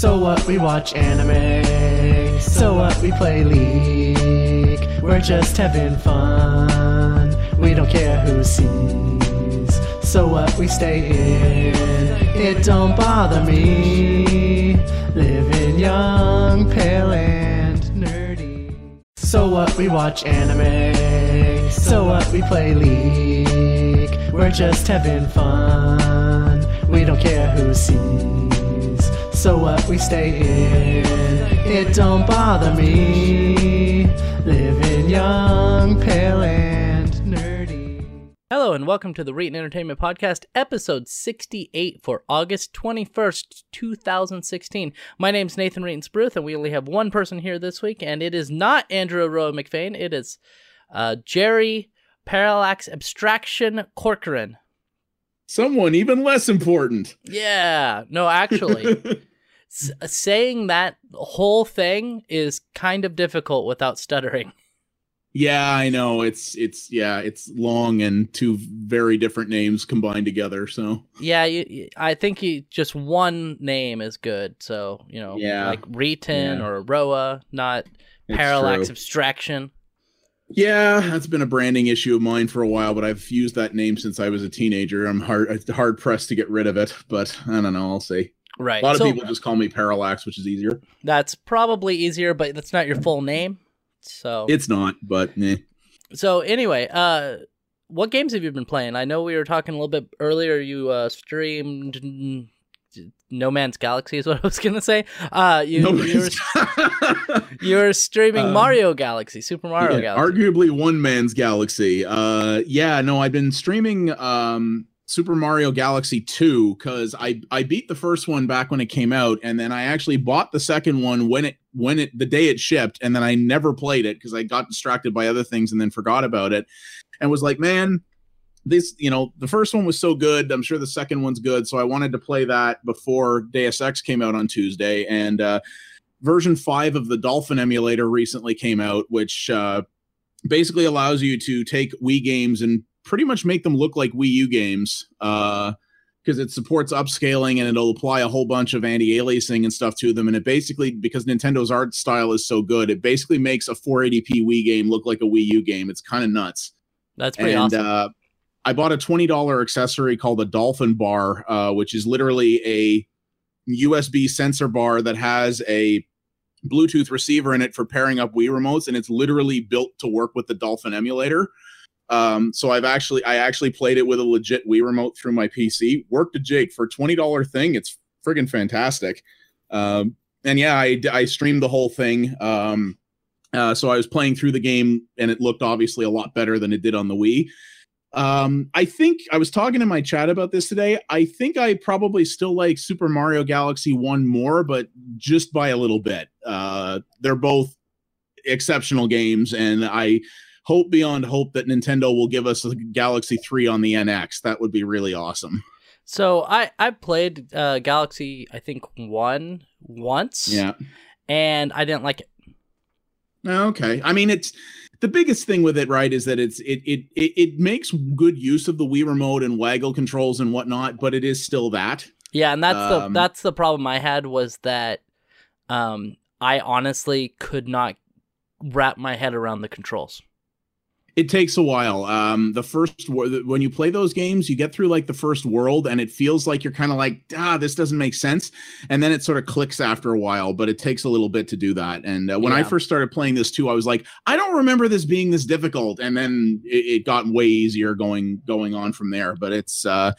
So what? We watch anime. So what? We play League. We're just having fun. We don't care who sees. So what? We stay in. It don't bother me. Living young, pale, and nerdy. So what? We watch anime. So what? We play League. We're just having fun. We don't care who sees. So what? We stay in. It don't bother me. Living young, pale, and nerdy. Hello and welcome to the Reetin Entertainment Podcast, episode 68 for August 21st, 2016. My name's Nathan Reetin Spruth, and we only have one person here this week, and it is not Andrew Roa McFain. It is uh, Jerry Parallax Abstraction Corcoran. Someone even less important. Yeah, no, actually, s- uh, saying that whole thing is kind of difficult without stuttering. Yeah, I know. It's it's yeah, it's long and two very different names combined together. So Yeah, you, you- I think you, just one name is good. So you know, Yeah. like Reetin Yeah. or Roa, not it's Parallax true. Abstraction. Yeah, that's been a branding issue of mine for a while, but I've used that name since I was a teenager. I'm hard hard pressed to get rid of it, but I don't know. I'll see. Right. A lot of so people just call me Parallax, which is easier. that's probably easier, but that's not your full name. So It's not, but eh. so anyway, uh, what games have you been playing? I know we were talking a little bit earlier. You uh, streamed No Man's Galaxy is what I was gonna say. Uh, you No, you, were, you were streaming Um, Mario Galaxy, Super Mario Yeah, Galaxy. Arguably one man's galaxy. Uh yeah, no, I've been streaming um Super Mario Galaxy 2 cuz I I beat the first one back when it came out and then I actually bought the second one when it when it the day it shipped and then I never played it cuz I got distracted by other things and then forgot about it and was like, man, this, you know, the first one was so good. I'm sure the second one's good, so I wanted to play that before Deus Ex came out on Tuesday and uh version 5 of the Dolphin emulator recently came out which uh basically allows you to take Wii games and pretty much make them look like Wii U games. Uh because it supports upscaling and it'll apply a whole bunch of anti-aliasing and stuff to them. And it basically, because Nintendo's art style is so good, it basically makes a 480p Wii game look like a Wii U game. It's kind of nuts. That's pretty and awesome. uh, I bought a $20 accessory called a Dolphin Bar, uh, which is literally a USB sensor bar that has a Bluetooth receiver in it for pairing up Wii remotes, and it's literally built to work with the Dolphin emulator. Um, so I've actually I actually played it with a legit Wii remote through my PC. Worked a jig for twenty dollar thing. It's friggin' fantastic. Um, and yeah, I I streamed the whole thing. Um, uh, so I was playing through the game, and it looked obviously a lot better than it did on the Wii. Um, I think I was talking in my chat about this today. I think I probably still like Super Mario Galaxy 1 more, but just by a little bit. Uh, they're both exceptional games, and I hope beyond hope that Nintendo will give us a Galaxy 3 on the NX. That would be really awesome. So I I played uh, Galaxy I think one once. Yeah. And I didn't like it. Okay. I mean, it's the biggest thing with it, right? Is that it's it it it, it makes good use of the Wii remote and waggle controls and whatnot, but it is still that. Yeah, and that's Um, the that's the problem I had was that um I honestly could not wrap my head around the controls. It takes a while. Um, the first when you play those games, you get through like the first world, and it feels like you're kind of like, ah, this doesn't make sense, and then it sort of clicks after a while. But it takes a little bit to do that. And uh, when I first started playing this too, I was like, I don't remember this being this difficult, and then it, it got way easier going going on from there. But it's uh,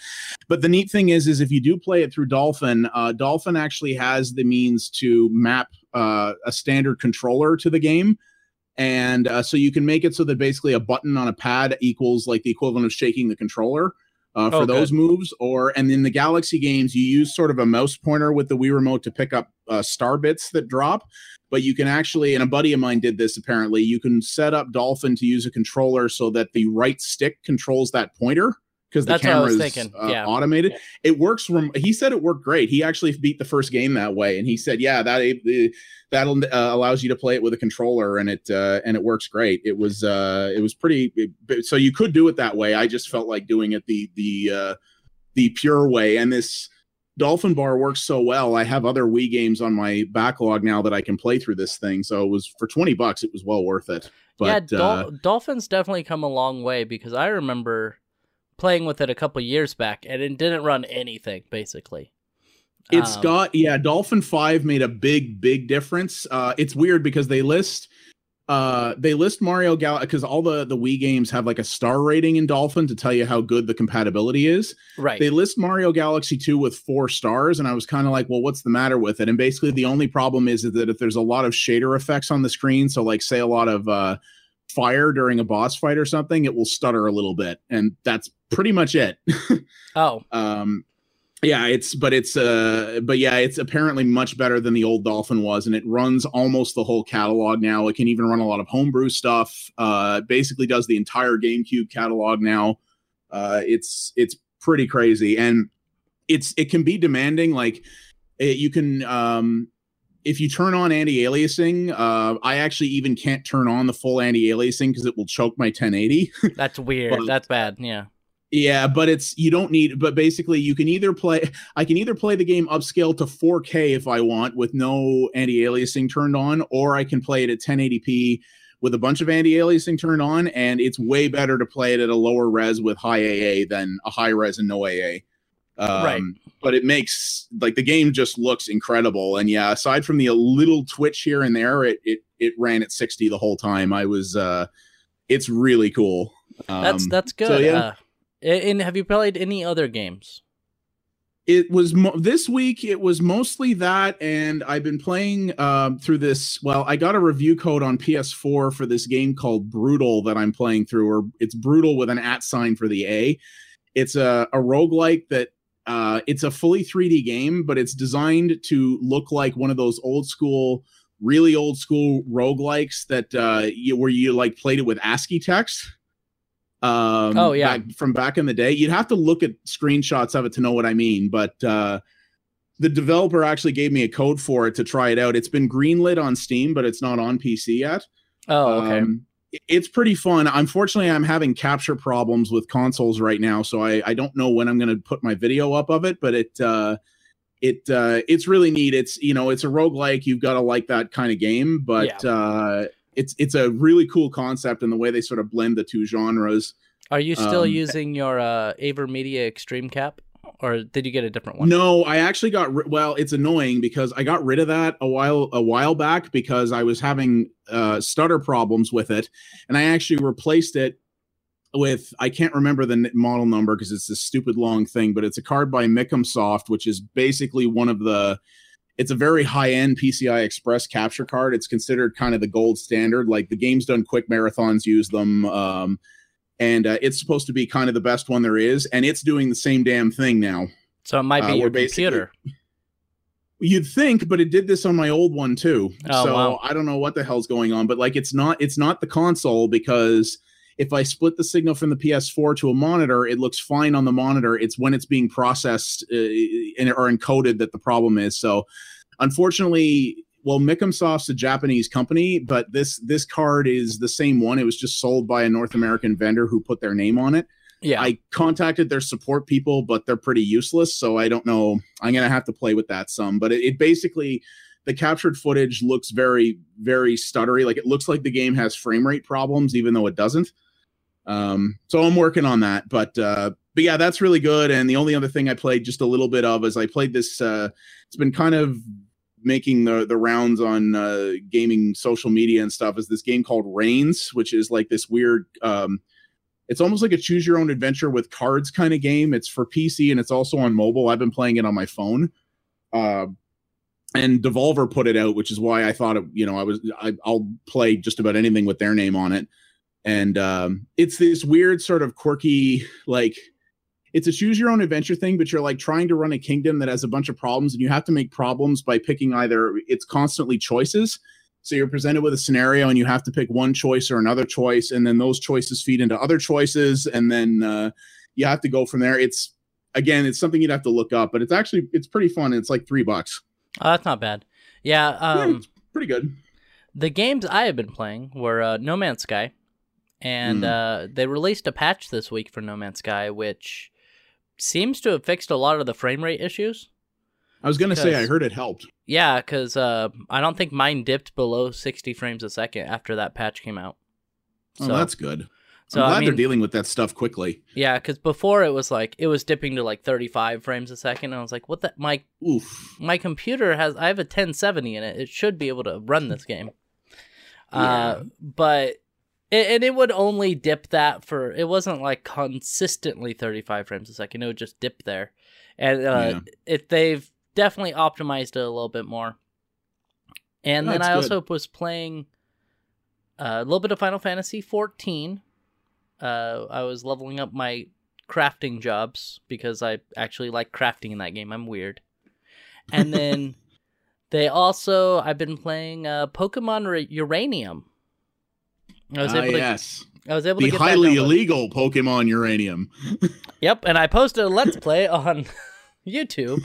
but the neat thing is, is if you do play it through Dolphin, uh, Dolphin actually has the means to map uh, a standard controller to the game and uh, so you can make it so that basically a button on a pad equals like the equivalent of shaking the controller uh, for Oh, those moves. Or and in the galaxy games you use sort of a mouse pointer with the wii remote to pick up uh, star bits that drop. But you can actually and a buddy of mine did this apparently you can set up dolphin to use a controller so that the right stick controls that pointer because the That's what I was camera is thinking, uh, yeah. automated Yeah. it works from he said it worked great he actually beat the first game that way and he said yeah that the that uh, allows you to play it with a controller and it uh, and it works great it was uh it was pretty it, so you could do it that way i just felt like doing it the the uh the pure way and this Dolphin Bar works so well. I have other Wii games on my backlog now that I can play through this thing. So it was for 20 bucks, it was well worth it. But yeah, Dol- uh, Dolphins definitely come a long way because I remember playing with it a couple years back and it didn't run anything basically. it's Um, got yeah, Dolphin 5 made a big big difference. Uh it's weird because they list uh they list Mario Galaxy because all the the Wii games have like a star rating in Dolphin to tell you how good the compatibility is. right. They list Mario Galaxy 2 with 4 stars and I was kind of like, "Well, what's the matter with it?" And basically the only problem is that if there's a lot of shader effects on the screen, so like say a lot of uh fire during a boss fight or something, it will stutter a little bit and that's pretty much it. oh, um yeah it's but it's uh but yeah it's apparently much better than the old dolphin was and it runs almost the whole catalog now it can even run a lot of homebrew stuff uh basically does the entire gamecube catalog now uh it's it's pretty crazy and it's it can be demanding like it, you can um if you turn on anti-aliasing uh i actually even can't turn on the full anti-aliasing because it will choke my 1080 that's weird. But- that's bad. Yeah. Yeah, but it's you don't need but basically you can either play I can either play the game upscale to 4K if I want with no anti-aliasing turned on or I can play it at 1080p with a bunch of anti-aliasing turned on and it's way better to play it at a lower res with high AA than a high res and no AA. Um, Right. but it makes like the game just looks incredible and yeah, aside from the little twitch here and there it it it ran at 60 the whole time. I was uh it's really cool. Um, That's that's good. so, yeah. Uh, and have you played any other games? it was mo- this week it was mostly that and i've been playing um, through this well i got a review code on ps4 for this game called brutal that i'm playing through or it's brutal with an at sign for the a it's a, a roguelike that uh, it's a fully 3d game but it's designed to look like one of those old school really old school roguelikes that uh, you, where you like played it with ascii text um Oh, yeah. back- from back in the day you'd have to look at screenshots of it to know what i mean but uh the developer actually gave me a code for it to try it out. It's been greenlit on steam but it's not on pc yet. Oh, okay. um, it's pretty fun. Unfortunately i'm having capture problems with consoles right now so i i don't know when i'm going to put my video up of it but it uh it uh it's really neat. It's you know it's a roguelike. You've got to like that kind of game but uh it's it's a really cool concept and the way they sort of blend the two genres Are you still um, using your uh, Aver Media Extreme Cap, or did you get a different one? No, I actually got ri- well. It's annoying because I got rid of that a while a while back because I was having uh, stutter problems with it, and I actually replaced it with I can't remember the model number because it's this stupid long thing, but it's a card by Micom Soft, which is basically one of the. It's a very high end PCI Express capture card. It's considered kind of the gold standard. Like the games done quick marathons use them. Um, and uh, it's supposed to be kind of the best one there is, and it's doing the same damn thing now. So it might be Uh, your computer. You'd think, but it did this on my old one too. Oh, so wow. I don't know what the hell's going on, but like it's not it's not the console because if I split the signal from the PS4 to a monitor, it looks fine on the monitor. It's when it's being processed uh, and or encoded that the problem is. So unfortunately, well, Micomsoft's a Japanese company, but this this card is the same one. It was just sold by a North American vendor who put their name on it. Yeah. I contacted their support people, but they're pretty useless. So I don't know. I'm gonna have to play with that some. But it, it basically the captured footage looks very, very stuttery. Like it looks like the game has frame rate problems, even though it doesn't. Um, so I'm working on that. But uh, but yeah, that's really good. And the only other thing I played just a little bit of is I played this. Uh, it's been kind of making the the rounds on uh, gaming social media and stuff. Is this game called Reigns, which is like this weird. Um, it's almost like a choose your own adventure with cards kind of game. It's for PC and it's also on mobile. I've been playing it on my phone. Uh, and Devolver put it out, which is why I thought, it, you know, I was I, I'll play just about anything with their name on it. And um, it's this weird sort of quirky, like it's a choose your own adventure thing, but you're like trying to run a kingdom that has a bunch of problems, and you have to make problems by picking either it's constantly choices. So you're presented with a scenario and you have to pick one choice or another choice, and then those choices feed into other choices, and then uh, you have to go from there. It's again, it's something you'd have to look up, but it's actually it's pretty fun. It's like three bucks. Oh, that's not bad. Yeah. Yeah, Um, it's pretty good. the games I have been playing were uh, No Man's Sky, and Mm. uh, they released a patch this week for No Man's Sky, which seems to have fixed a lot of the frame rate issues. I was gonna say I heard it helped. Yeah, because uh, I don't think mine dipped below 60 frames a second after that patch came out. Oh, So, that's good. so I'm glad I mean, they're dealing with that stuff quickly. yeah, because before it was like it was dipping to like 35 frames a second. And I was like, what the my Oof. my computer has I have a 1070 in it. It should be able to run this game. Uh, but and it would only dip that for it wasn't like consistently 35 frames a second. It would just dip there, and uh, Yeah. it they've definitely optimized it a little bit more. And then I good. also was playing uh, a little bit of Final Fantasy 14. Uh, I was leveling up my crafting jobs because I actually like crafting in that game. I'm weird. And then they also I've been playing uh, Pokemon Ra- Uranium. I was Ah, able to yes. I was able The to get highly illegal Pokemon Uranium. Yep, and I posted a let's play on YouTube.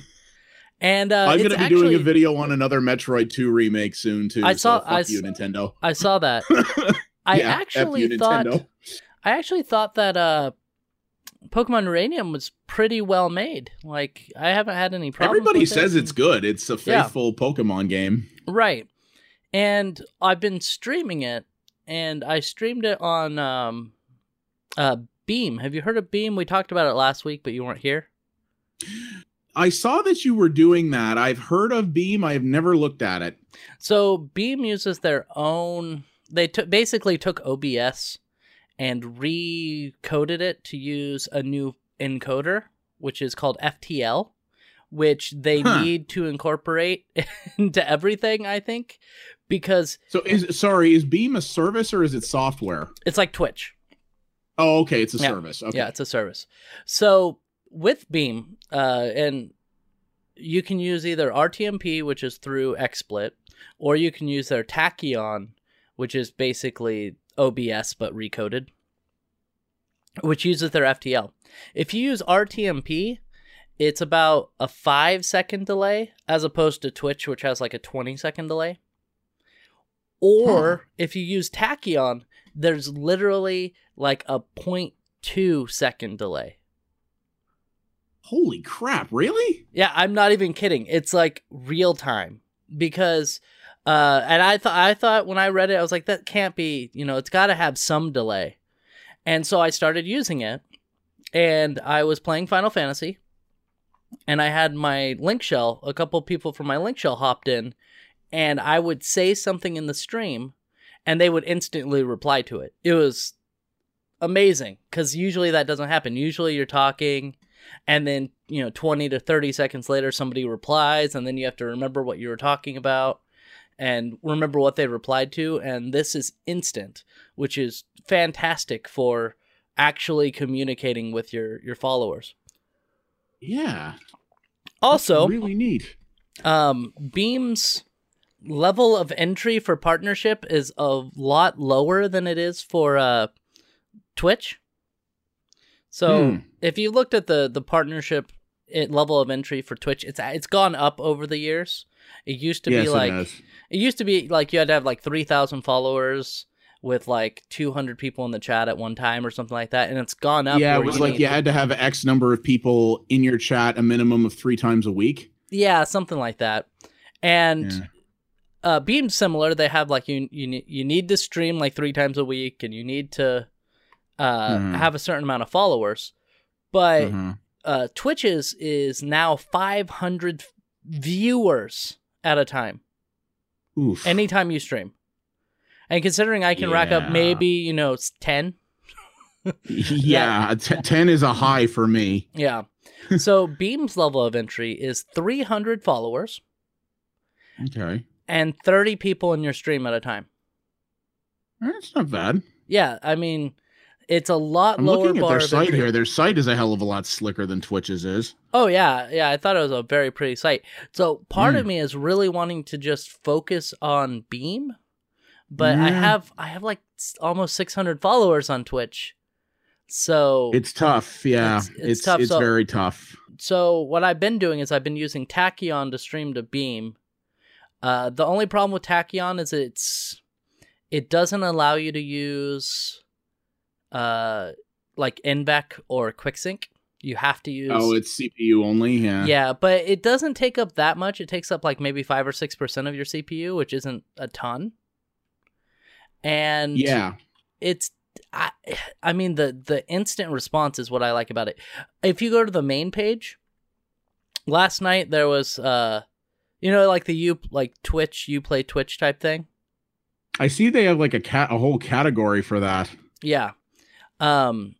And uh, I'm gonna be actually, doing a video on another Metroid 2 remake soon too. I so saw- fuck I you, Nintendo. I saw that. I Yeah, actually you, thought Nintendo. I actually thought that uh Pokemon Uranium was pretty well made. Like I haven't had any problems. Everybody with it. says it's good. It's a Yeah. faithful Pokemon game. Right. And I've been streaming it and I streamed it on um uh Beam. Have you heard of Beam? We talked about it last week, but you weren't here. I saw that you were doing that. I've heard of Beam. I have never looked at it. So Beam uses their own. They took basically took OBS and recoded it to use a new encoder, which is called FTL, which they Huh. need to incorporate into everything. I think because So is sorry, is Beam a service or is it software? it's like Twitch. Oh, okay, it's a Yeah. service. Okay. Yeah, it's a service. So with Beam, uh, and you can use either RTMP, which is through XSplit, or you can use their Tachyon, which is basically OBS but recoded, which uses their FTL. If you use RTMP, it's about a five second delay as opposed to Twitch, which has like a 20 second delay. Or if you use Tachyon, there's literally like a 0.2 second delay. Holy crap! Really? Yeah, I'm not even kidding. It's like real time because uh and I thought I thought when I read it I was like that can't be, you know, it's got to have some delay. And so I started using it and I was playing Final Fantasy and I had my link shell, a couple people from my link shell hopped in and I would say something in the stream and they would instantly reply to it. It was amazing cuz usually that doesn't happen. Usually you're talking and then you know 20 to 30 seconds later somebody replies and then you have to remember what you were talking about and remember what they replied to and this is instant which is fantastic for actually communicating with your your followers Yeah. also really neat. um beam's level of entry for partnership is a lot lower than it is for uh twitch so Hmm. if you looked at the the partnership it, level of entry for twitch it's it's gone up over the years it used to yes, be like has. it used to be like you had to have like 3000 followers with like 200 people in the chat at one time or something like that and it's gone up Yeah, it was you like need- you had to have X number of people in your chat a minimum of three times a week. Yeah, something like that. And Yeah. Uh Beam's similar. They have like you you you need to stream like 3 times a week and you need to uh Mhm. have a certain amount of followers. But Uh-huh. uh Twitch's is now 500 viewers at a time Oof. anytime you stream. And considering I can rack up maybe, you know, s- 10 yeah, t- ten is a high for me. Yeah. so Beam's level of entry is 300 followers Okay, and 30 people in your stream at a time. that's not bad. Yeah, I mean, it's a lot I'm lower looking at bar their site here. Their site is a hell of a lot slicker than Twitch's is. Oh yeah, yeah. I thought it was a very pretty site. So part of Mm. me is really wanting to just focus on Beam, but I have I have like almost 600 followers on Twitch. So It's tough. Yeah, It's- it's it's it's, so- very tough. so what I've been doing is I've been using Tachyon to stream to Beam. Uh, the only problem with Tachyon is it's it doesn't allow you to use uh like NVENC or QuickSync. You have to use. Oh, it's CPU only. Yeah. yeah, but it doesn't take up that much. It takes up like maybe five or six percent of your CPU, which isn't a ton. And Yeah. it's I, I mean the the instant response is what I like about it. If you go to the main page, last night there was uh you know like the you like Twitch, you play Twitch type thing. I see they have like a cat a whole category for that. Yeah. Um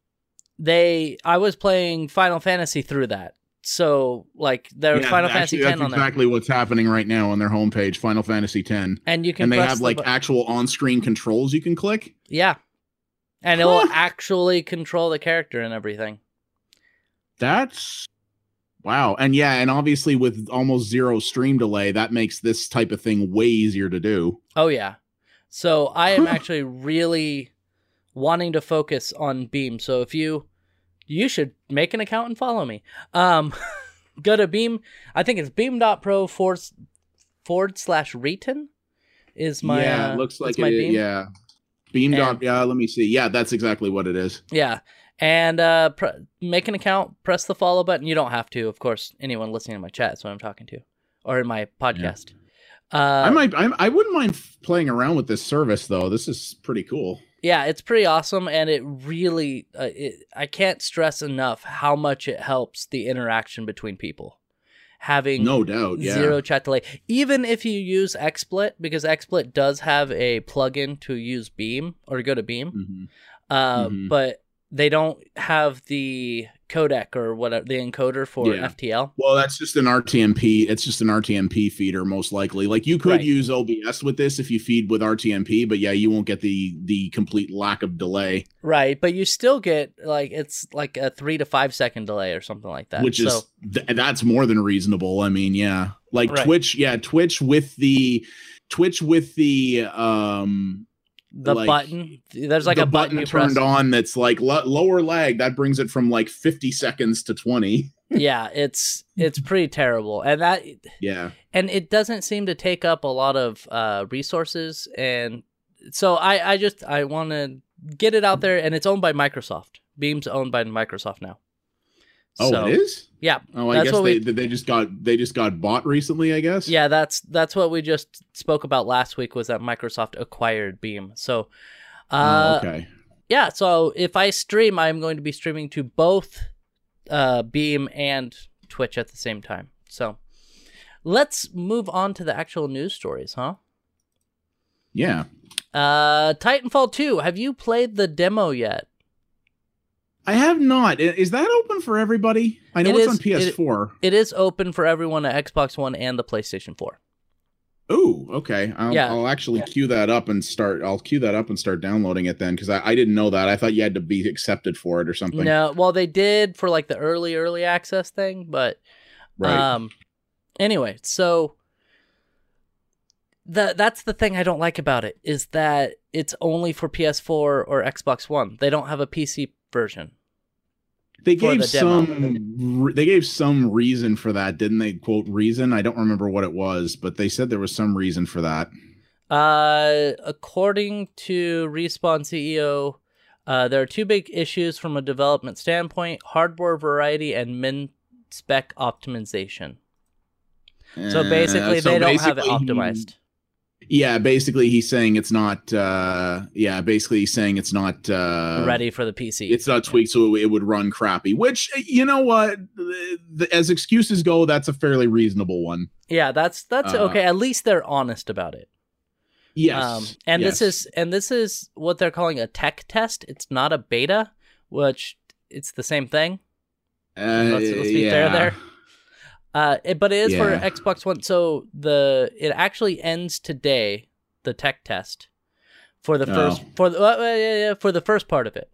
they I was playing Final Fantasy through that. So like there's Yeah, Final actually, Fantasy 10 that's on there. exactly what's happening right now on their homepage, Final Fantasy 10. And you can And they have the like bu- actual on-screen controls you can click. Yeah. And it will actually control the character and everything. That's wow. And yeah, and obviously with almost zero stream delay, that makes this type of thing way easier to do. Oh yeah. So I am actually really wanting to focus on Beam. So if you you should make an account and follow me. Um go to Beam. I think it's beam.pro forward forward slash Reetin is my yeah, uh, it looks like it, Beam. yeah. Beam dot yeah, let me see. Yeah, that's exactly what it is. Yeah. And uh, pr- make an account, press the follow button. You don't have to, of course. Anyone listening to my chat is what I'm talking to, or in my podcast. Uh, I might I, I wouldn't mind playing around with this service though. This is pretty cool. yeah, it's pretty awesome, and it really, uh, it, I can't stress enough how much it helps the interaction between people. Having No doubt. Yeah. zero chat delay, even if you use XSplit, because XSplit does have a plugin to use Beam or go to Beam. Mhm. uh, Mhm. but they don't have the codec or whatever the encoder for Yeah. FTL. Well, that's just an RTMP. It's just an RTMP feeder, most likely. Like you could Right. use OBS with this if you feed with RTMP, but yeah, you won't get the the complete lack of delay, Right, but you still get like it's like a three to five second delay or something like that. which so, is th- that's more than reasonable. I mean, yeah, like Right. Twitch, yeah, Twitch with the Twitch with the um the like, button. There's like the a button, you turned press. on that's like lo- lower lag that brings it from like 50 seconds to 20 yeah, it's it's pretty terrible, and that yeah and it doesn't seem to take up a lot of uh, resources, and so I I just I want to get it out there, and it's owned by Microsoft. Beam's owned by Microsoft now. Oh So, it is Yeah, oh i guess they, we- they just got they just got bought recently i guess Yeah, that's that's what we just spoke about last week was that Microsoft acquired Beam. So uh oh, okay yeah, so if I stream, I'm going to be streaming to both uh Beam and Twitch at the same time. So let's move on to the actual news stories, huh? yeah Uh Titanfall 2, have you played the demo yet? I have not is that open for everybody i know It it's is- on ps4 It is open for everyone at Xbox One and the PlayStation 4. Ooh, okay. I'll, Yeah. I'll actually queue that up and start. I'll queue that up and start downloading it then, because I, I didn't know that. I thought you had to be accepted for it or something. No, well they did for like the early early access thing, but Right. Um. Anyway, so the that's the thing I don't like about it is that it's only for PS4 or Xbox One. They don't have a PC version. They gave the some. They gave some reason for that, didn't they? Quote reason. I don't remember what it was, but they said there was some reason for that. Uh, according to Respawn CEO, uh, there are two big issues from a development standpoint: hardware variety and min spec optimization. So Uh, basically, so they don't have it basically optimized. Yeah, basically he's saying it's not. uh Yeah, basically he's saying it's not uh ready for the PC. It's not tweaked so it would run crappy. Which you know what, the, the, as excuses go, that's a fairly reasonable one. yeah, that's that's Uh, okay. At least they're honest about it. Yes, Um, and this is and this is what they're calling a tech test. It's not a beta, which it's the same thing. Uh, let's- let's be fair there. Uh, it, but it is for Xbox One. So the it actually ends today. The tech test for the Oh. first for the uh, yeah, yeah, for the first part of it.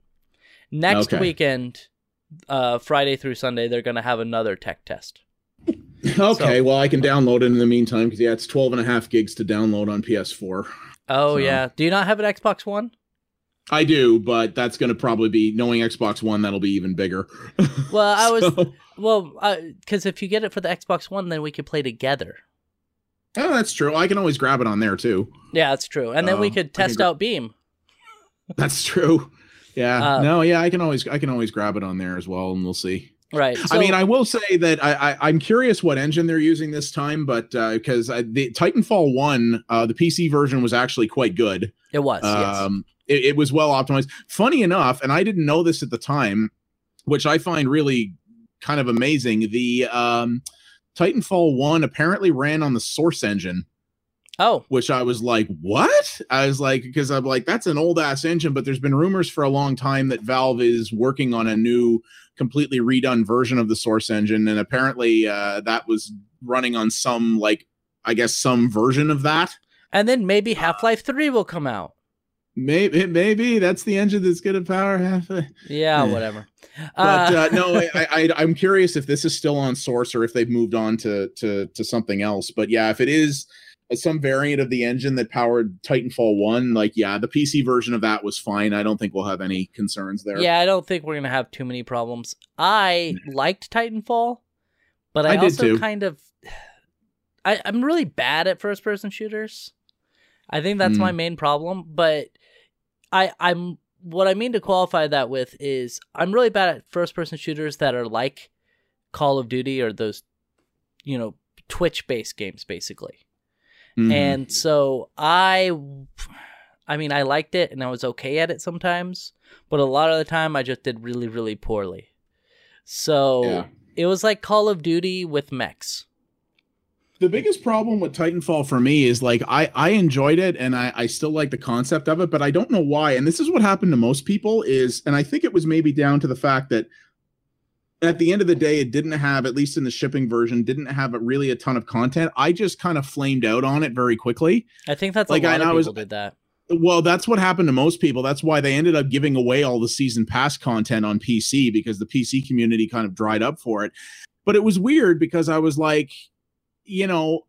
Next Okay. weekend, uh, Friday through Sunday, they're gonna have another tech test. Okay, So- well, I can download it in the meantime because yeah, it's 12 and a half gigs to download on PS4. Oh So- yeah. Do you not have an Xbox One? I do, but that's going to probably be knowing Xbox One. That'll be even bigger. Well, I was So- well because if you get it for the Xbox One, then we could play together. oh, that's true. I can always grab it on there too. Yeah, that's true. And then we Uh, could test gra- out Beam. That's true. Yeah. Uh, no. Yeah. I can always I can always grab it on there as well, and we'll see. Right. I mean, I will say that I, I I'm curious what engine they're using this time, but because uh, the Titanfall one, uh, the PC version was actually quite good. it was. yes. It, it was well optimized. Funny enough, and I didn't know this at the time, which I find really kind of amazing. The um, Titanfall one apparently ran on the Source engine, Oh, which I was like, what? I was like, because I'm like, that's an old ass engine, but there's been rumors for a long time that Valve is working on a new, completely redone version of the Source engine, and apparently uh, that was running on some like, I guess some version of that. and then maybe Half Life Three will come out. Maybe, it maybe that's the engine that's going to power half. of- Yeah, Yeah. whatever. But Uh, uh, no, I, I, I'm curious if this is still on Source or if they've moved on to to to something else. But yeah, if it is uh, some variant of the engine that powered Titanfall one, like yeah, the PC version of that was fine. I don't think we'll have any concerns there. yeah, I don't think we're gonna have too many problems. I liked Titanfall, but I, I also kind of I, I'm really bad at first person shooters. I think that's my Mm. main problem. But I I'm what I mean to qualify that with is I'm really bad at first person shooters that are like Call of Duty or those you know Twitch based games basically. Mhm. And so I I mean I liked it and I was okay at it sometimes, but a lot of the time I just did really really poorly. So Yeah. it was like Call of Duty with mechs. The biggest problem with Titanfall for me is like I I enjoyed it and I I still like the concept of it, but I don't know why. And this is what happened to most people is, and I think it was maybe down to the fact that at the end of the day, it didn't have, at least in the shipping version, didn't have a, really a ton of content. I just kind of flamed out on it very quickly. I think that's Like, a lot I- of I people was- did that. Well, that's what happened to most people. That's why they ended up giving away all the season pass content on PC because the PC community kind of dried up for it. But it was weird because I was like, you know,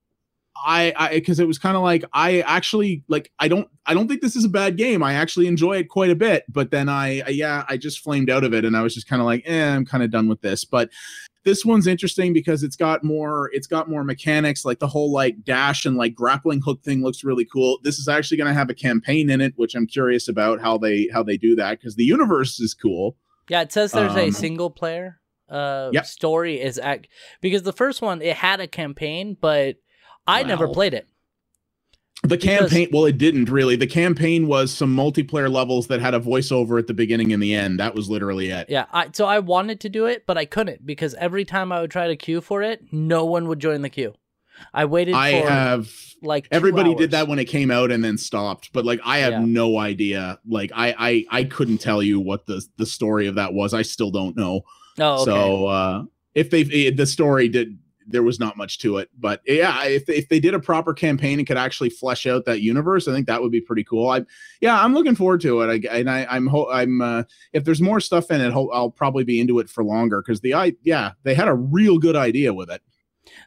I I because it was kind of like I actually like I don't I don't think this is a bad game. I actually enjoy it quite a bit. But then I, I yeah I just flamed out of it and I was just kind of like eh I'm kind of done with this. But this one's interesting because it's got more it's got more mechanics like the whole like dash and like grappling hook thing looks really cool this is actually going to have a campaign in it which i'm curious about how they how they do that because the universe is cool Yeah, it says there's a Um, single player uh Yep. story is act because the first one it had a campaign, but I never played it. the Because- campaign well it didn't really the campaign was some multiplayer levels that had a voiceover at the beginning and the end that was literally it Yeah, I so I wanted to do it, but I couldn't because every time I would try to queue for it, no one would join the queue. I waited i for have like everybody hours. did that when it came out and then stopped but like i have Yeah. no idea like I, I i couldn't tell you what the the story of that was i still don't know Oh, okay. So uh, if they the story did, there was not much to it. But yeah, if if they did a proper campaign and could actually flesh out that universe, I think that would be pretty cool. I yeah, I'm looking forward to it. I, and I, I'm ho- I'm uh, if there's more stuff in it, ho- I'll probably be into it for longer because the I yeah they had a real good idea with it.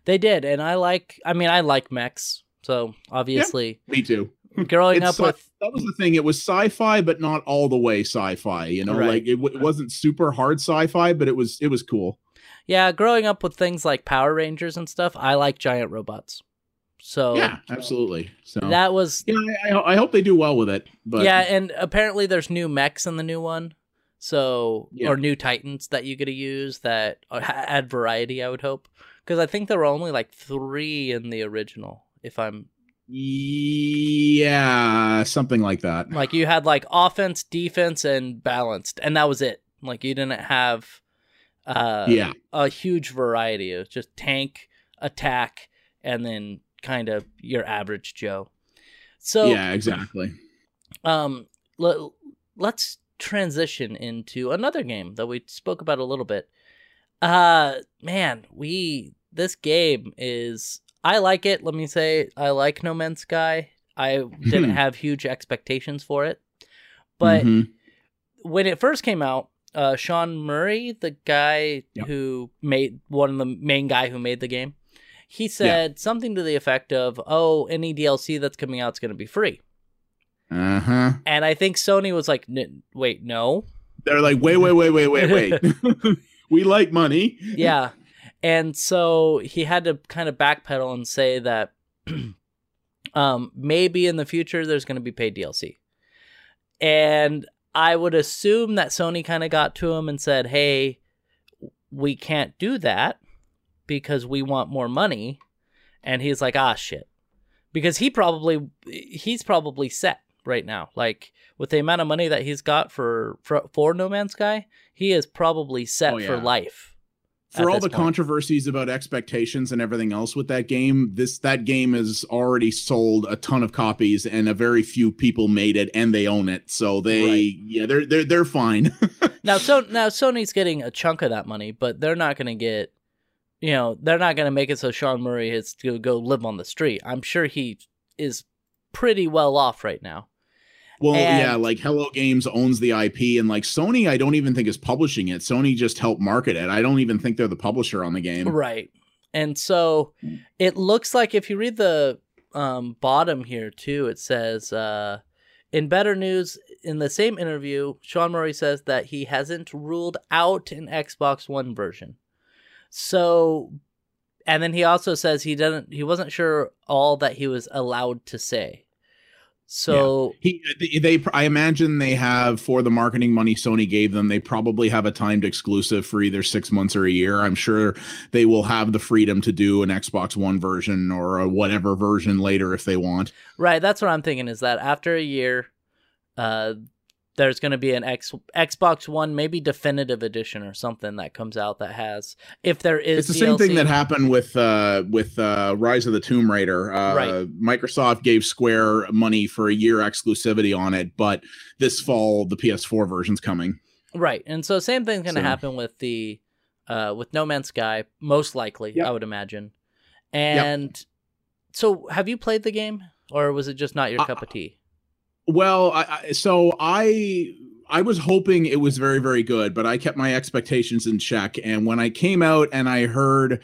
They did, and I like. I mean, I like mechs. So obviously, Me too. Growing It's up sci- with that was the thing. It was sci-fi, but not all the way sci-fi. You know, Right. like it, w- it wasn't super hard sci-fi, but it was it was cool. yeah, growing up with things like Power Rangers and stuff, I like giant robots. So yeah, absolutely. So that was yeah, I, I, hope they do well with it. But yeah, and apparently there's new mechs in the new one. So Yeah. or new titans that you get to use that add variety. I would hope because I think there were only like three in the original. If I'm Yeah, something like that. like, you had like offense, defense, and balanced, and that was it. Like you didn't have uh yeah, a huge variety. It was just tank, attack, and then kind of your average Joe. So yeah, exactly. um le- let's transition into another game that we spoke about a little bit uh man we this game is i like it let me say i like no man's sky i didn't have huge expectations for it but Mhm. when it first came out uh sean murray the guy Yep. who made one of the main guy who made the game he said something to the effect of oh any dlc that's coming out is going to be free uh huh. and I think Sony was like, N- wait, no. They're like, wait, wait, wait, wait, wait, wait. we like money. Yeah. And so he had to kind of backpedal and say that um, maybe in the future there's going to be paid DLC. And I would assume that Sony kind of got to him and said, hey, we can't do that because we want more money. And he's like, ah, shit. Because he probably, he's probably set right now. Like with the amount of money that he's got for, for, for No Man's Sky, he is probably set Oh, for life. For all the point. controversies about expectations and everything else with that game this that game has already sold a ton of copies and a very few people made it and they own it so they Right. yeah they're they're they're fine Now, so now Sony's getting a chunk of that money, but they're not going to get, you know, they're not going to make it so Sean Murray has to go live on the street. I'm sure he is pretty well off right now. Well And- yeah like hello games owns the ip and like sony i don't even think is publishing it sony just helped market it i don't even think they're the publisher on the game Right. And so it looks like if you read the um, bottom here too, it says uh, in better news in the same interview, Sean Murray says that he hasn't ruled out an Xbox One version. So, and then he also says he doesn't, he wasn't sure all that he was allowed to say. So He, they, I imagine they have for the marketing money Sony gave them. They probably have a timed exclusive for either six months or a year. I'm sure they will have the freedom to do an Xbox One version or a whatever version later if they want. Right, that's what I'm thinking is that after a year, uh, there's going to be an X Xbox One, maybe definitive edition or something that comes out that has, if there is, It's the same thing that happened with uh, with uh, Rise of the Tomb Raider. Uh, Right. Microsoft gave Square money for a year exclusivity on it, but this fall the PS4 version's coming. Right, and so same thing's going to So- happen with the, uh, with No Man's Sky, most likely, Yep. I would imagine. And so, have you played the game, or was it just not your Uh, cup of tea? Well, I, I so I I was hoping it was very very good, but I kept my expectations in check. And when I came out and I heard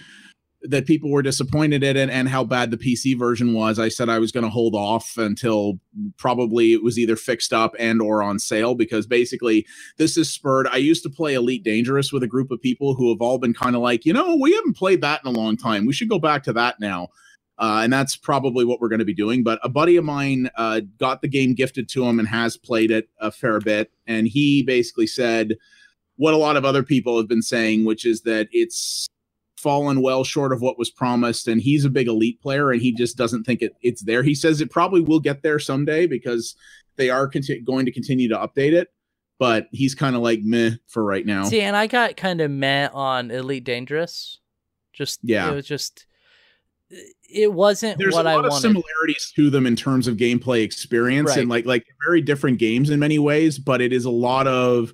that people were disappointed in it and how bad the PC version was, I said I was going to hold off until probably it was either fixed up and or on sale because basically this is spurred. I used to play Elite Dangerous with a group of people who have all been kind of like, you know, we haven't played that in a long time. We should go back to that now. Uh, and that's probably what we're going to be doing. But a buddy of mine uh, got the game gifted to him and has played it a fair bit. And he basically said what a lot of other people have been saying, which is that it's fallen well short of what was promised. And he's a big elite player and he just doesn't think it, it's there. He says it probably will get there someday because they are conti- going to continue to update it. But he's kind of like meh for right now. See, and I got kind of meh on Elite Dangerous. Just Yeah. it was just it wasn't there's what a I lot of wanted. similarities to them in terms of gameplay experience Right. and like like very different games in many ways but it is a lot of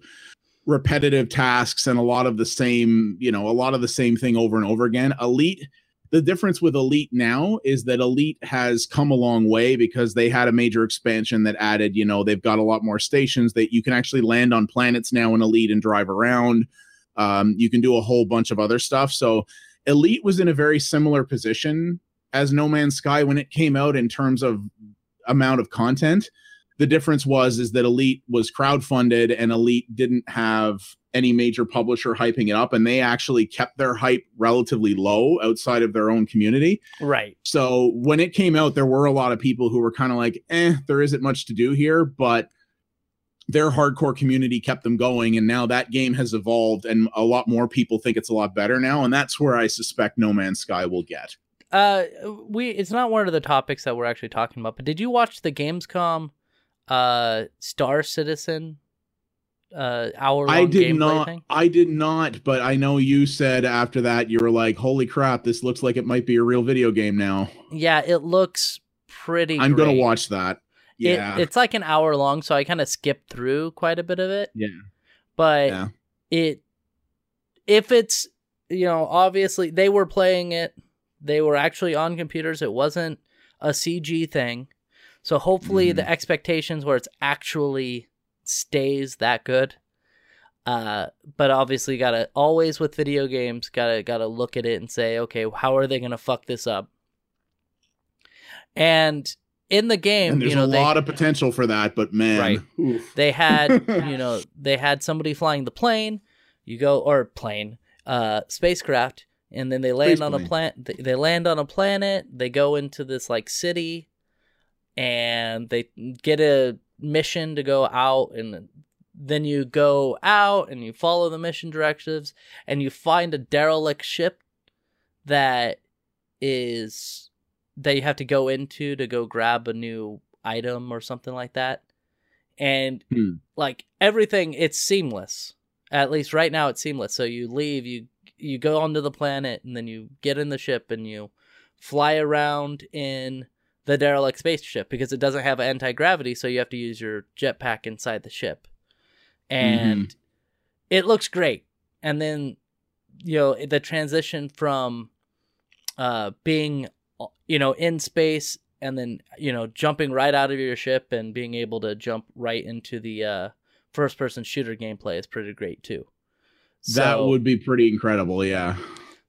repetitive tasks and a lot of the same you know a lot of the same thing over and over again elite the difference with elite now is that elite has come a long way because they had a major expansion that added you know they've got a lot more stations that you can actually land on planets now in elite and drive around um, you can do a whole bunch of other stuff so elite was in a very similar position as No Man's Sky when it came out in terms of amount of content. The difference was is that Elite was crowdfunded and Elite didn't have any major publisher hyping it up and they actually kept their hype relatively low outside of their own community. Right. So when it came out there were a lot of people who were kind of like, "Eh, there isn't much to do here," but their hardcore community kept them going and now that game has evolved and a lot more people think it's a lot better now and that's where I suspect No Man's Sky will get. Uh, we it's not one of the topics that we're actually talking about, but did you watch the Gamescom, uh, Star Citizen, uh, hour long I did not. thing? I did not. But I know you said after that you were like, "Holy crap! This looks like it might be a real video game now." Yeah, it looks pretty. I'm gonna watch that. Yeah, It, it's like an hour long, so I kind of skipped through quite a bit of it. Yeah. But Yeah. it, if it's, you know, obviously they were playing it, they were actually on computers. It wasn't a CG thing. So hopefully Mhm. the expectations where it's actually stays that good. Uh, but obviously gotta always with video games gotta gotta look at it and say, okay, how are they gonna fuck this up? And in the game, and there's you know, a they, lot of potential for that. But man, Right. oof. they had you know they had somebody flying the plane you go or plane uh spacecraft and then they land Space on a plane. planet they, they land on a planet they go into this like city and they get a mission to go out and then you go out and you follow the mission directives and you find a derelict ship that is that you have to go into to go grab a new item or something like that. And Hmm. like everything it's seamless. At least right now it's seamless. So you leave, you you go onto the planet and then you get in the ship and you fly around in the derelict spaceship because it doesn't have anti-gravity so you have to use your jetpack inside the ship. And it looks great. And then you know the transition from uh being you know in space and then you know jumping right out of your ship and being able to jump right into the uh first person shooter gameplay is pretty great too that would be pretty incredible. Yeah.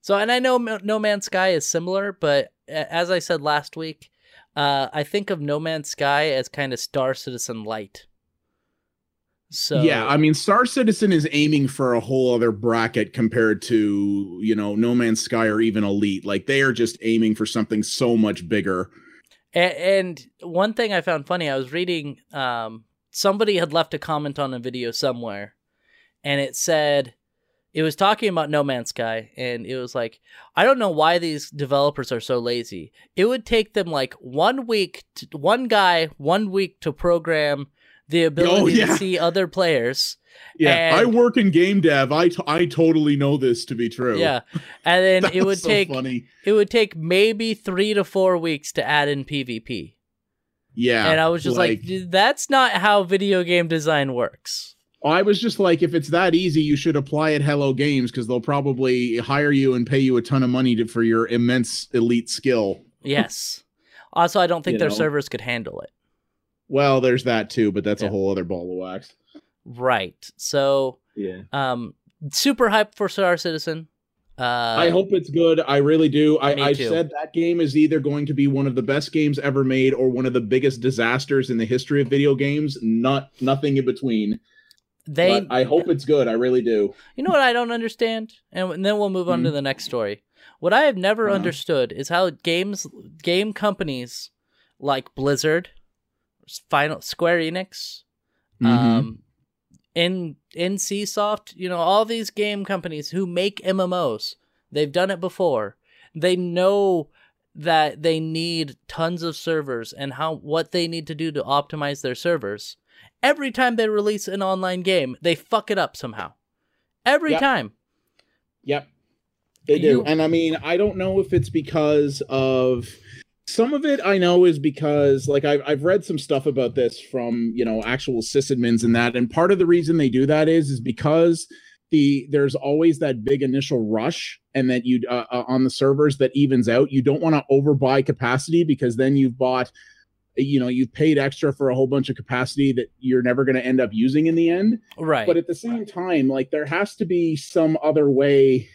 so and i know no man's sky is similar but as i said last week uh i think of no man's sky as kind of star citizen light so yeah, I mean, Star Citizen is aiming for a whole other bracket compared to you know No Man's Sky or even Elite. Like they are just aiming for something so much bigger. And, and one thing I found funny, I was reading, um, somebody had left a comment on a video somewhere, and it said, it was talking about No Man's Sky, and it was like, I don't know why these developers are so lazy. It would take them like one week, to, one guy, one week to program the oh, ability yeah. to see other players. Yeah, I work in game dev. I t- I totally know this to be true. Yeah, and then it would so take funny. it would take maybe three to four weeks to add in PvP. Yeah, and I was just like, that's not how video game design works. I was just like, if it's that easy, you should apply at Hello Games because they'll probably hire you and pay you a ton of money to, for your immense elite skill. Yes. also, I don't think You their know? servers could handle it. Well, there's that too, but that's Yeah. a whole other ball of wax. Right. So, Yeah. um, super hyped for Star Citizen. Uh, I hope it's good. I really do. I, I said that game is either going to be one of the best games ever made or one of the biggest disasters in the history of video games. Not nothing in between. they. but I hope it's good. I really do. You know what I don't understand, and, and then we'll move on to Mhm. the next story. What I have never Uh-huh. understood is how games, game companies like Blizzard, Final Square Enix, Mhm. um in in Soft, you know, all these game companies who make MMOs, they've done it before. They know that they need tons of servers and how what they need to do to optimize their servers. Every time they release an online game, they fuck it up somehow. Every Yep. time. Yep. They do. You- And I mean, I don't know if it's because of some of it I know is because like I've I've read some stuff about this from, you know, actual sysadmins and that. And part of the reason they do that is is because the there's always that big initial rush and that you uh, uh, on the servers that evens out. You don't want to overbuy capacity because then you've bought you know, you've paid extra for a whole bunch of capacity that you're never going to end up using in the end Right. but at the same time like there has to be some other way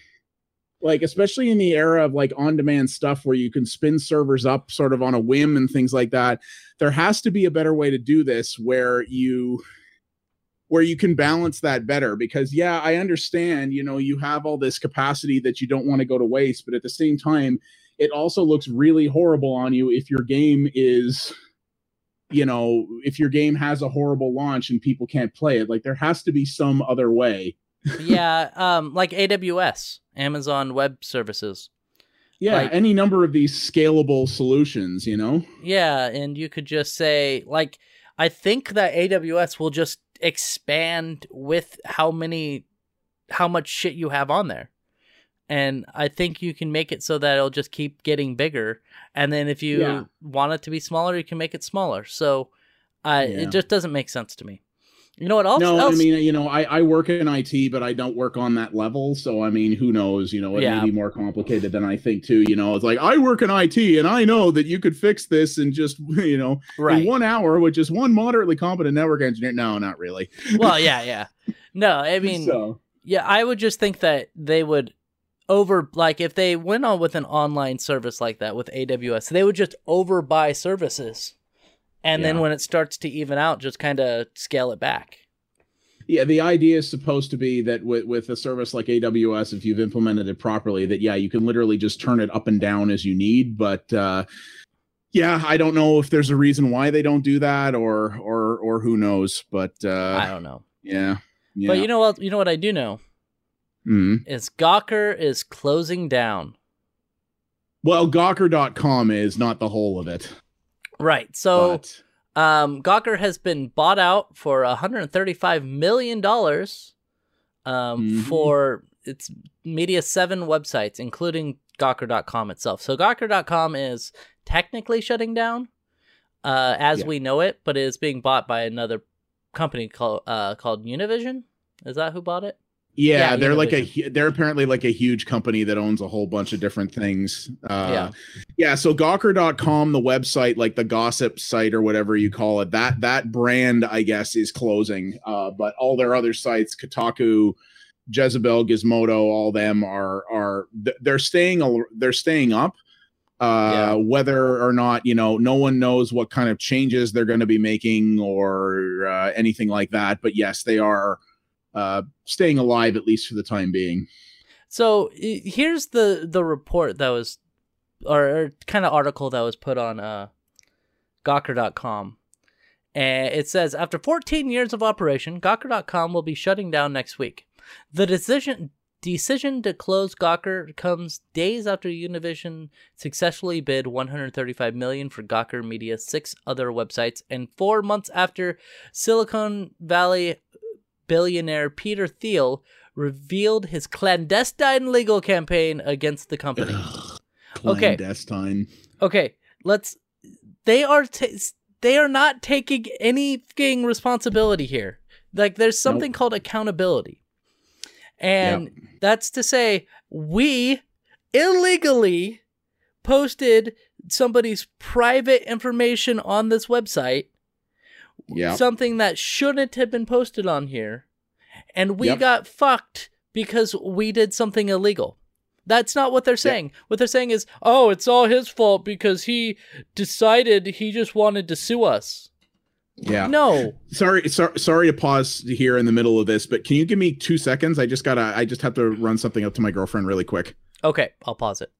like especially in the era of like on demand stuff where you can spin servers up sort of on a whim and things like that there has to be a better way to do this where you where you can balance that better because yeah i understand you know you have all this capacity that you don't want to go to waste but at the same time it also looks really horrible on you if your game is you know if your game has a horrible launch and people can't play it. Like there has to be some other way. Yeah, um like AWS, Amazon Web Services. yeah Like- any number of these scalable solutions you know Yeah, and you could just say like I think that AWS will just expand with how many how much shit you have on there. And I think you can make it so that it'll just keep getting bigger. And then if you Yeah. want it to be smaller, you can make it smaller. So uh, Yeah. it just doesn't make sense to me. You know what else? no else? i mean you know I, I work in it but i don't work on that level so i mean who knows you know it Yeah. may be more complicated than i think too you know it's like i work in it and i know that you could fix this in just you know right. in one hour with just one moderately competent network engineer no not really well, yeah, yeah. No, I mean, so Yeah, I would just think that they would over like if they went on with an online service like that with AWS, they would just overbuy services. And then when it starts to even out, just kind of scale it back. Yeah, the idea is supposed to be that with, with a service like AWS, if you've implemented it properly, that yeah, you can literally just turn it up and down as you need. But uh, yeah, I don't know if there's a reason why they don't do that, or or or who knows. But I uh, don't know. Yeah. yeah. But you know what? You know what I do know Mhm. is Gawker is closing down. Well, Gawker.com is not the whole of it. Right. So but um, Gawker has been bought out for 135 million dollars um, Mhm. for its Media Seven websites, including Gawker.com itself. So Gawker.com is technically shutting down uh, as Yeah. we know it, but it is being bought by another company called uh, called Univision. Is that who bought it? Yeah, yeah, they're like a they're apparently like a huge company that owns a whole bunch of different things. Uh, Yeah. yeah. So Gawker.com, the website, like the gossip site or whatever you call it, that that brand, I guess, is closing. Uh, but all their other sites, Kotaku, Jezebel, Gizmodo, all them are are they're staying they're staying up. Uh, whether or not you know, no one knows what kind of changes they're going to be making or uh, anything like that. But yes, they are uh, staying alive at least for the time being. So here's the the report that was, or, or kind of article that was put on uh, Gawker.com, and it says after 14 years of operation, Gawker.com will be shutting down next week. The decision decision to close Gawker comes days after Univision successfully bid 135 million for Gawker Media's six other websites, and four months after Silicon Valley billionaire Peter Thiel revealed his clandestine legal campaign against the company. Ugh, Okay. clandestine. Okay, let's. They are ta they are not taking anything responsibility here. Like there's something called accountability, and that's to say we illegally posted somebody's private information on this website Yeah. something that shouldn't have been posted on here, and we Yep. got fucked because we did something illegal. That's not what they're saying. What they're saying is, oh, it's all his fault because he decided he just wanted to sue us. Yeah. No. Sorry, sorry, sorry to pause here in the middle of this, but can you give me two seconds? I just gotta, I just have to run something up to my girlfriend really quick. Okay, I'll pause it.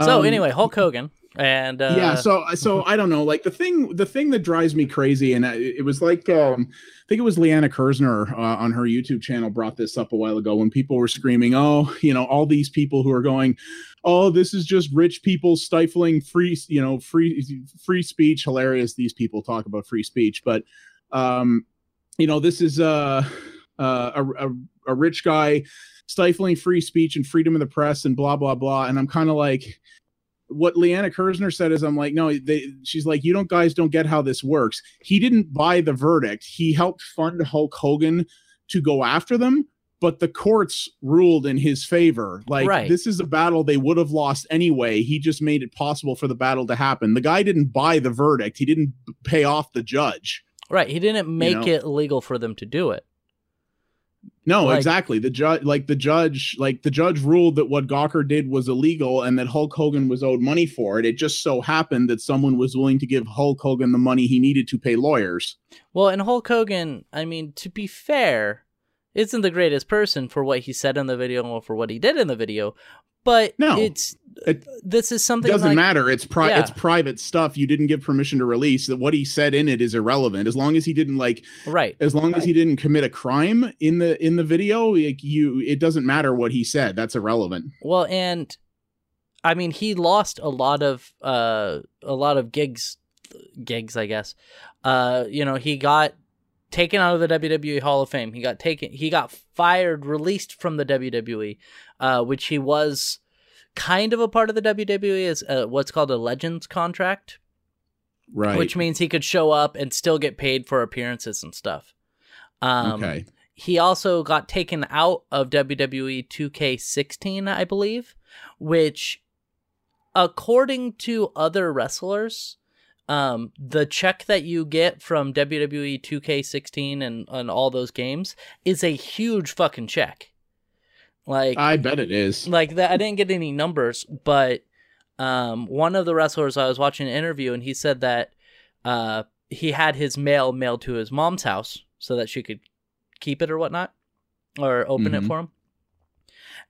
So Um, anyway, Hulk Hogan and uh, yeah so so i don't know like the thing the thing that drives me crazy and I- it was like um i think it was liana kerzner uh, on her youtube channel brought this up a while ago when people were screaming oh you know all these people who are going oh this is just rich people stifling free you know free free speech. Hilarious these people talk about free speech but um you know this is uh, uh a, a, a rich guy stifling free speech and freedom of the press and blah blah blah and i'm kind of like what Liana Kerzner said is I'm like, no, they, she's like, you don't guys don't get how this works. He didn't buy the verdict. He helped fund Hulk Hogan to go after them, but the courts ruled in his favor. Like Right. this is a battle they would have lost anyway. He just made it possible for the battle to happen. The guy didn't buy the verdict. He didn't pay off the judge. right, he didn't make know? it legal for them to do it. No, Like- exactly. The judge, like the judge, like the judge ruled that what Gawker did was illegal and that Hulk Hogan was owed money for it. It just so happened that someone was willing to give Hulk Hogan the money he needed to pay lawyers. Well, and Hulk Hogan, I mean, to be fair, isn't the greatest person for what he said in the video or for what he did in the video, but No, it's it this is something doesn't like, matter. It's pri- Yeah. it's private stuff. You didn't give permission to release. That what he said in it is irrelevant. As long as he didn't like, right. as long as he didn't commit a crime in the in the video, like you, it doesn't matter what he said. That's irrelevant. Well, and I mean, he lost a lot of uh a lot of gigs, gigs, I guess. Uh, you know, he got taken out of the WWE Hall of Fame. He got taken. He got fired, released from the WWE, uh, which he was kind of a part of the WWE as uh, what's called a Legends contract. Right. which means he could show up and still get paid for appearances and stuff. Um, okay. He also got taken out of WWE 2K16, I believe, which, according to other wrestlers, um, the check that you get from WWE 2K16 and, and all those games is a huge fucking check. Like, I bet it is. like that i didn't get any numbers but um one of the wrestlers i was watching an interview and he said that uh he had his mail mailed to his mom's house so that she could keep it or whatnot or open it Mhm. for him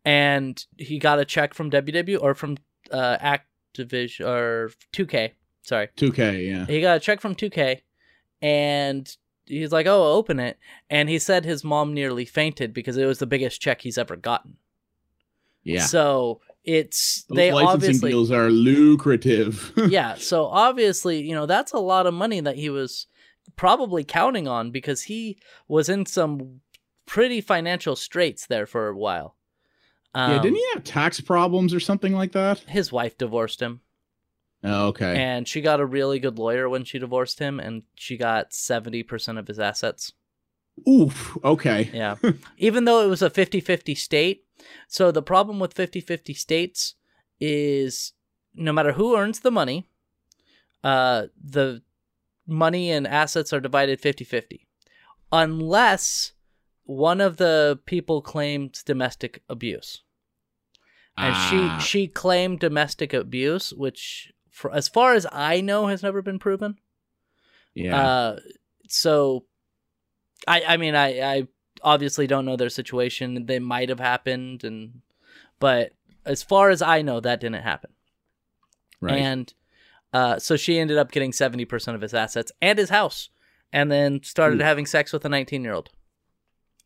and he got a check from ww or from uh activision or 2k sorry 2K. Yeah. he got a check from 2K, and he's like, "Oh, open it," and he said his mom nearly fainted because it was the biggest check he's ever gotten. Yeah. So it's Those they licensing obviously deals are lucrative. yeah. So obviously, you know, that's a lot of money that he was probably counting on because he was in some pretty financial straits there for a while. Um, yeah, didn't he have tax problems or something like that? His wife divorced him, Oh, okay. and she got a really good lawyer when she divorced him, and she got seventy percent of his assets. Oof. Okay. Yeah. Even though it was a 50-50 state. So the problem with 50-50 states is no matter who earns the money, uh the money and assets are divided 50-50. Unless one of the people claims domestic abuse. And Ah. she she claimed domestic abuse, which for as far as I know has never been proven. Yeah. Uh, so, I I mean I I obviously don't know their situation. They might have happened, and but as far as I know, that didn't happen. right. And uh, so she ended up getting seventy percent of his assets and his house, and then started Ooh. having sex with a nineteen-year-old.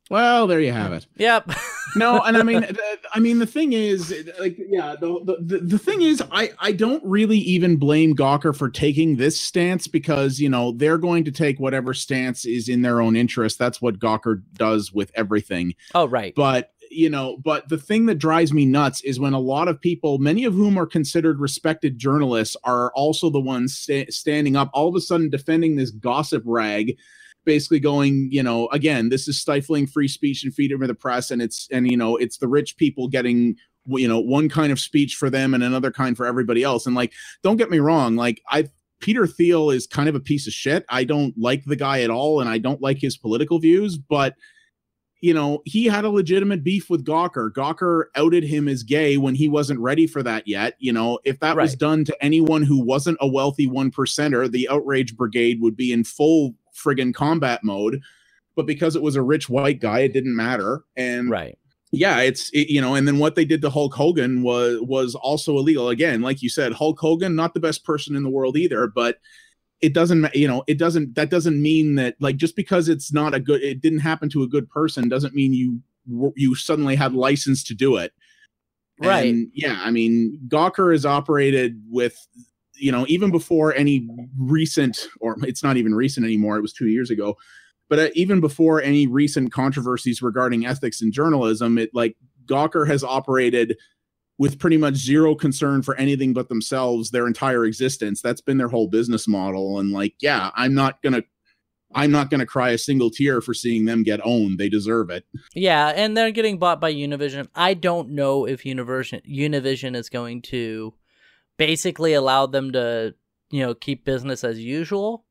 well, there you have it. Yep. no and i mean i mean the thing is like yeah the, the the thing is i i don't really even blame gawker for taking this stance because you know they're going to take whatever stance is in their own interest that's what gawker does with everything oh right. but you know but the thing that drives me nuts is when a lot of people many of whom are considered respected journalists are also the ones sta- standing up all of a sudden defending this gossip rag basically going you know again this is stifling free speech and freedom of the press and it's and you know it's the rich people getting you know one kind of speech for them and another kind for everybody else and like don't get me wrong like i peter thiel is kind of a piece of shit i don't like the guy at all and i don't like his political views but you know, he had a legitimate beef with Gawker. Gawker outed him as gay when he wasn't ready for that yet. You know, if that was done to anyone who wasn't a wealthy one percenter, the outrage brigade would be in full friggin' combat mode. But because it was a rich white guy, it didn't matter. And Right. yeah, it's it, you know, and then what they did to Hulk Hogan was was also illegal. Again, like you said, Hulk Hogan, not the best person in the world either, but it doesn't you know it doesn't that doesn't mean that like just because it's not a good it didn't happen to a good person doesn't mean you you suddenly had license to do it Right. And, yeah i mean gawker is operated with you know even before any recent or it's not even recent anymore it was two years ago but uh, even before any recent controversies regarding ethics in journalism it like gawker has operated with pretty much zero concern for anything but themselves their entire existence. That's been their whole business model and like yeah i'm not gonna i'm not gonna cry a single tear for seeing them get owned. They deserve it. Yeah, and they're getting bought by Univision. I don't know if Univision Univision is going to basically allowed them to, you know, keep business as usual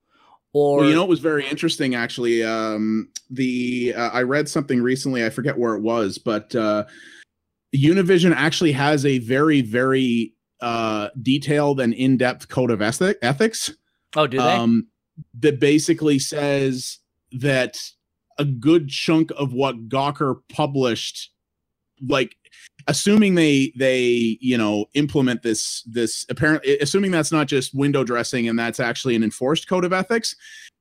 or well, you know it was very interesting actually um the uh, i read something recently i forget where it was but uh univision actually has a very very uh detailed and in-depth code of ethic- ethics Oh, do they? um that basically says that a good chunk of what gawker published like assuming they they you know implement this this apparently assuming that's not just window dressing and that's actually an enforced code of ethics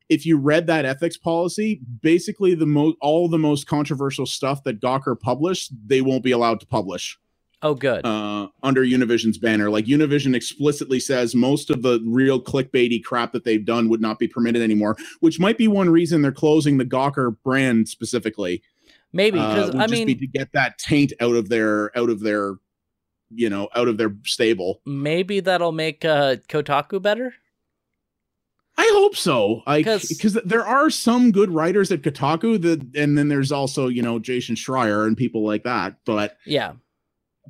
if you read that ethics policy basically the most all the most controversial stuff that gawker published they won't be allowed to publish oh, good. uh, under Univision's banner. Like Univision explicitly says most of the real clickbaity crap that they've done would not be permitted anymore, which might be one reason they're closing the Gawker brand specifically. Maybe Uh, because would I just mean be to get that taint out of their out of their you know out of their stable. maybe that'll make uh, Kotaku better. I hope so. Because there are some good writers at Kotaku that, and then there's also you know Jason Schreier and people like that. But Yeah.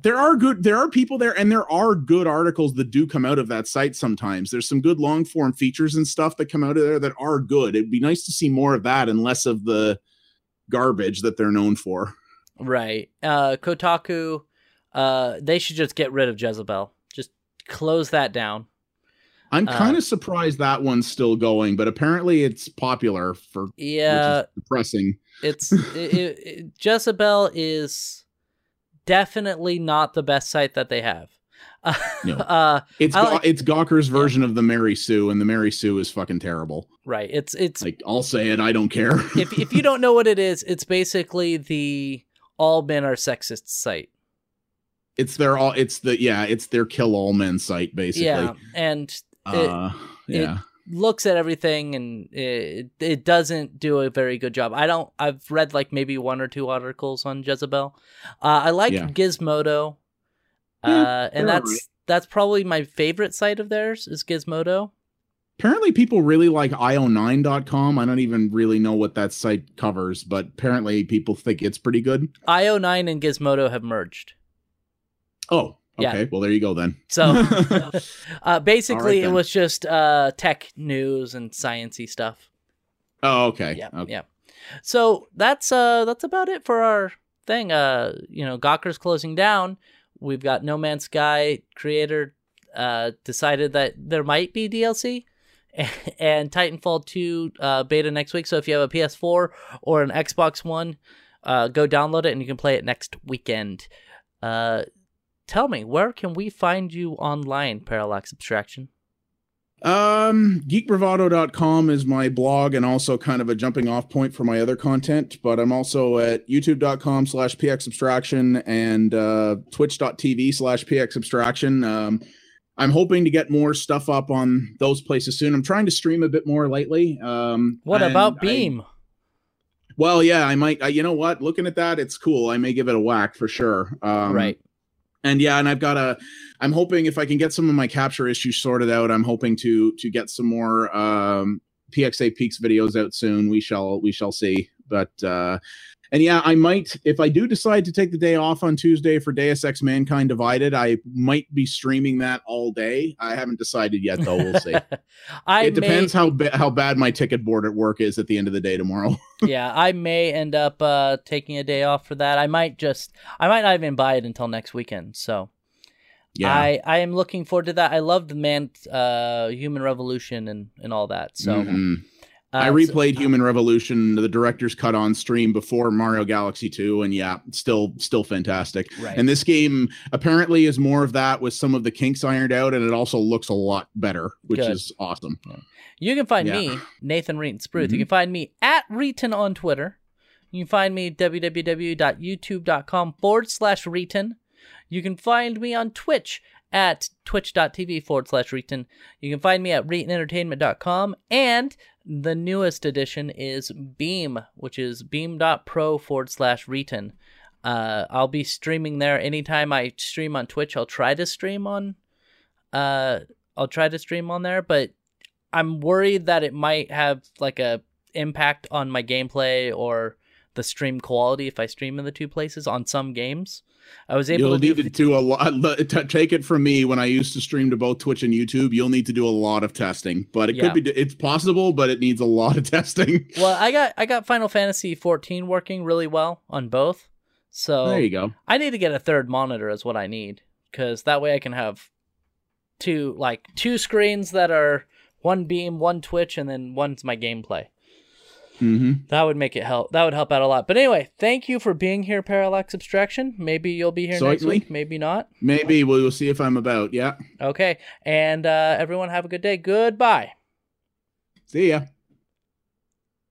there are good there are people there and there are good articles that do come out of that site sometimes there's some good long form features and stuff that come out of there that are good it'd be nice to see more of that and less of the garbage that they're known for Right. Uh, Kotaku, uh, they should just get rid of Jezebel. Just close that down. i'm Uh, kind of surprised that one's still going but apparently it's popular for Yeah, depressing it's it, it, it- Jezebel is definitely not the best site that they have. No. uh, It's like- it's Gawker's version of the Mary Sue, and the Mary Sue is fucking terrible. right. It's it's Like I'll say it, I don't care. if if you don't know what it is, it's basically the all men are sexist site. it's their all. It's the yeah. It's their kill all men site basically. Yeah, and Uh, yeah. looks at everything and it it doesn't do a very good job. I don't. I've read like maybe one or two articles on Jezebel. Uh, I like Yeah. Gizmodo, Yeah, uh, and that's that's probably my favorite site of theirs is Gizmodo. Apparently, people really like io9.com. I don't even really know what that site covers, but apparently, people think it's pretty good. IO9 and Gizmodo have merged. Oh, Yeah. okay. Well, there you go then. So uh, basically, Alright it was just uh, tech news and sciency stuff. oh, okay. Yeah, okay. yeah. So that's uh that's about it for our thing. Uh, you know, Gawker's closing down. We've got No Man's Sky creator uh decided that there might be DLC. And Titanfall 2 uh, beta next week. So if you have a PS4 or an Xbox One, uh, go download it and you can play it next weekend. Uh, tell me, where can we find you online, Parallax Abstraction? Um, geekbravado.com is my blog and also kind of a jumping off point for my other content, but I'm also at youtube.com slash pxabstraction and uh, twitch.tv slash pxabstraction. Um, I'm hoping to get more stuff up on those places soon. I'm trying to stream a bit more lately. Um, What about I- Beam? well, yeah, I might. I, you know what? Looking at that, it's cool. I may give it a whack for sure. Um, right. and yeah and i've got a i'm hoping if i can get some of my capture issues sorted out i'm hoping to to get some more um pxa peaks videos out soon. We shall we shall see. But uh and yeah i might if i do decide to take the day off on tuesday for deus ex mankind divided i might be streaming that all day. I haven't decided yet though. We'll see. I it depends how ba- how bad my ticket board at work is at the end of the day tomorrow. Yeah, I may end up uh, taking a day off for that. I might just, I might not even buy it until next weekend. So yeah I, I am looking forward to that. I loved the man, uh, Human Revolution and and all that. So Mhm. uh, I so- replayed Human Revolution, the director's cut on stream before Mario Galaxy 2, and yeah, still still fantastic. right. And this game apparently is more of that with some of the kinks ironed out, and it also looks a lot better, which Good. is awesome. You can find Yeah. me, Nathan Reetin Spruth. You Mhm. can find me at Reetin on Twitter. You can find me www.youtube.com forward slash Reetin. You can find me on Twitch at twitch.tv forward slash Reetin. You can find me at ReetinEntertainment.com. And the newest edition is Beam, which is beam.pro forward slash Reetin. Uh, I'll be streaming there anytime I stream on Twitch. I'll try to stream on uh I'll try to stream on there, but I'm worried that it might have like a impact on my gameplay or the stream quality if I stream in the two places on some games. I was able You'll to need do to do a lot. t- Take it from me. When I used to stream to both Twitch and YouTube, you'll need to do a lot of testing. But it Yeah. could be. It's possible, but it needs a lot of testing. well, I got I got Final Fantasy 14 working really well on both. So there you go. I need to get a third monitor is what I need cuz that way I can have two like two screens that are one beam, one Twitch and then one's my gameplay. Hmm That would make it help. That would help out a lot. But anyway, thank you for being here, Parallax Abstraction. Maybe you'll be here next week. Maybe not. Maybe we'll see if I'm about. Yeah. Okay. And uh, everyone have a good day. Goodbye. See ya.